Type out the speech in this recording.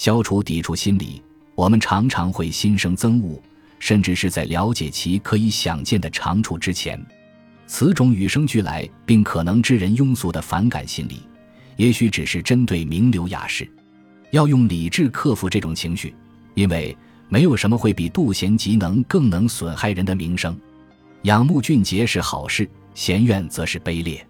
消除抵触心理，我们常常会心生憎恶，甚至是在了解其可以想见的长处之前。此种与生俱来并可能致人庸俗的反感心理，也许只是针对名流雅士。要用理智克服这种情绪，因为没有什么会比妒贤嫉能更能损害人的名声。仰慕俊杰是好事，嫌怨则是卑劣。